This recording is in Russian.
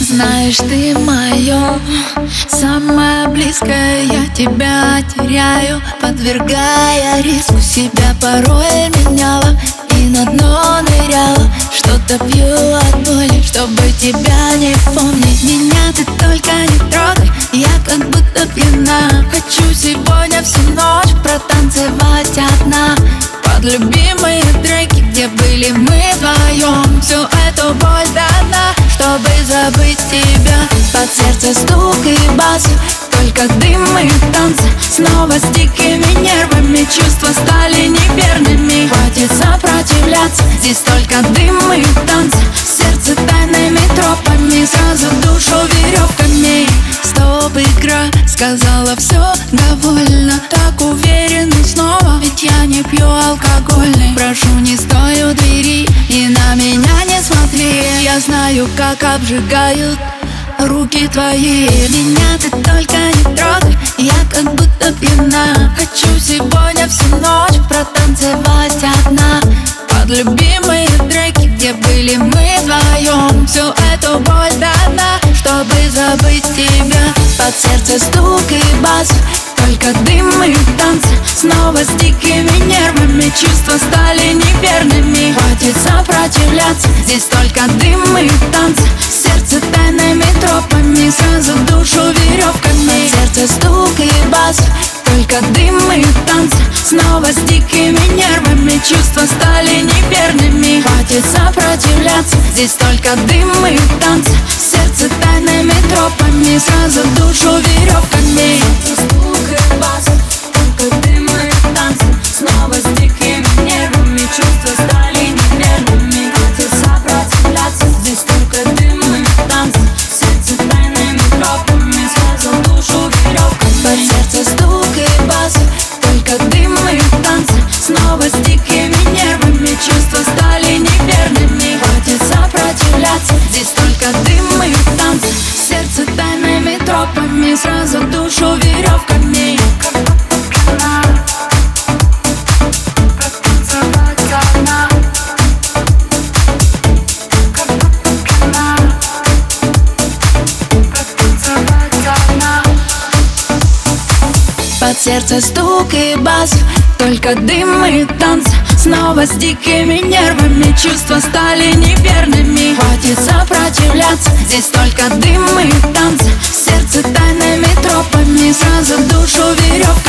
Знаешь, ты мое самое близкое Я тебя теряю, подвергая риску. Себя порой меняла и на дно ныряла. Что-то пью от боли, чтобы тебя не помнить. Меня ты только не трогай, я как будто пьяна. Хочу сегодня всю ночь протанцевать одна. Под любимые треки, где были мы вдвоем Всю эту боль дана, чтобы забыть тебя. Под сердце стук и бас, только дым и танцы Снова с дикими нервами чувства стали неверными. Хватит сопротивляться, здесь только дым и танцы Сердце тайными тропами, сразу душу веревками. Стоп, игра, сказала все довольно. Так уверенно снова, ведь я не пью алкогольный Прошу, не стой у двери и знаю, как обжигают руки твои. Меня ты только не трогай, я как будто пьяна. Хочу сегодня всю ночь протанцевать одна. Под любимые треки, где были мы вдвоем. Всю эту боль дана, чтобы забыть тебя. Под сердце стук и бас, только дым и танцы. Снова с дикими нервами чувства стали неверными. Хватит сопротивляться, здесь только дым и танцы Сердце тайными тропами, сразу душу веревками Сердце стук и бас, только дым и танцы Снова с дикими нервами. Чувства стали неверными. Хватит сопротивляться, здесь только дым и танцы Сердце тайными тропами, сразу душу веревками Снова нервами. Чувства стали неверными. Хватит сопротивляться, здесь только дым и танцы. Сердце тайными тропами, сразу душу веревками. Под сердце стук и бас только дым и танц. Снова с дикими нервами Чувства стали неверными. Хватит сопротивляться Здесь только дым и танц. Сердце тайными тропами Сразу душу веревка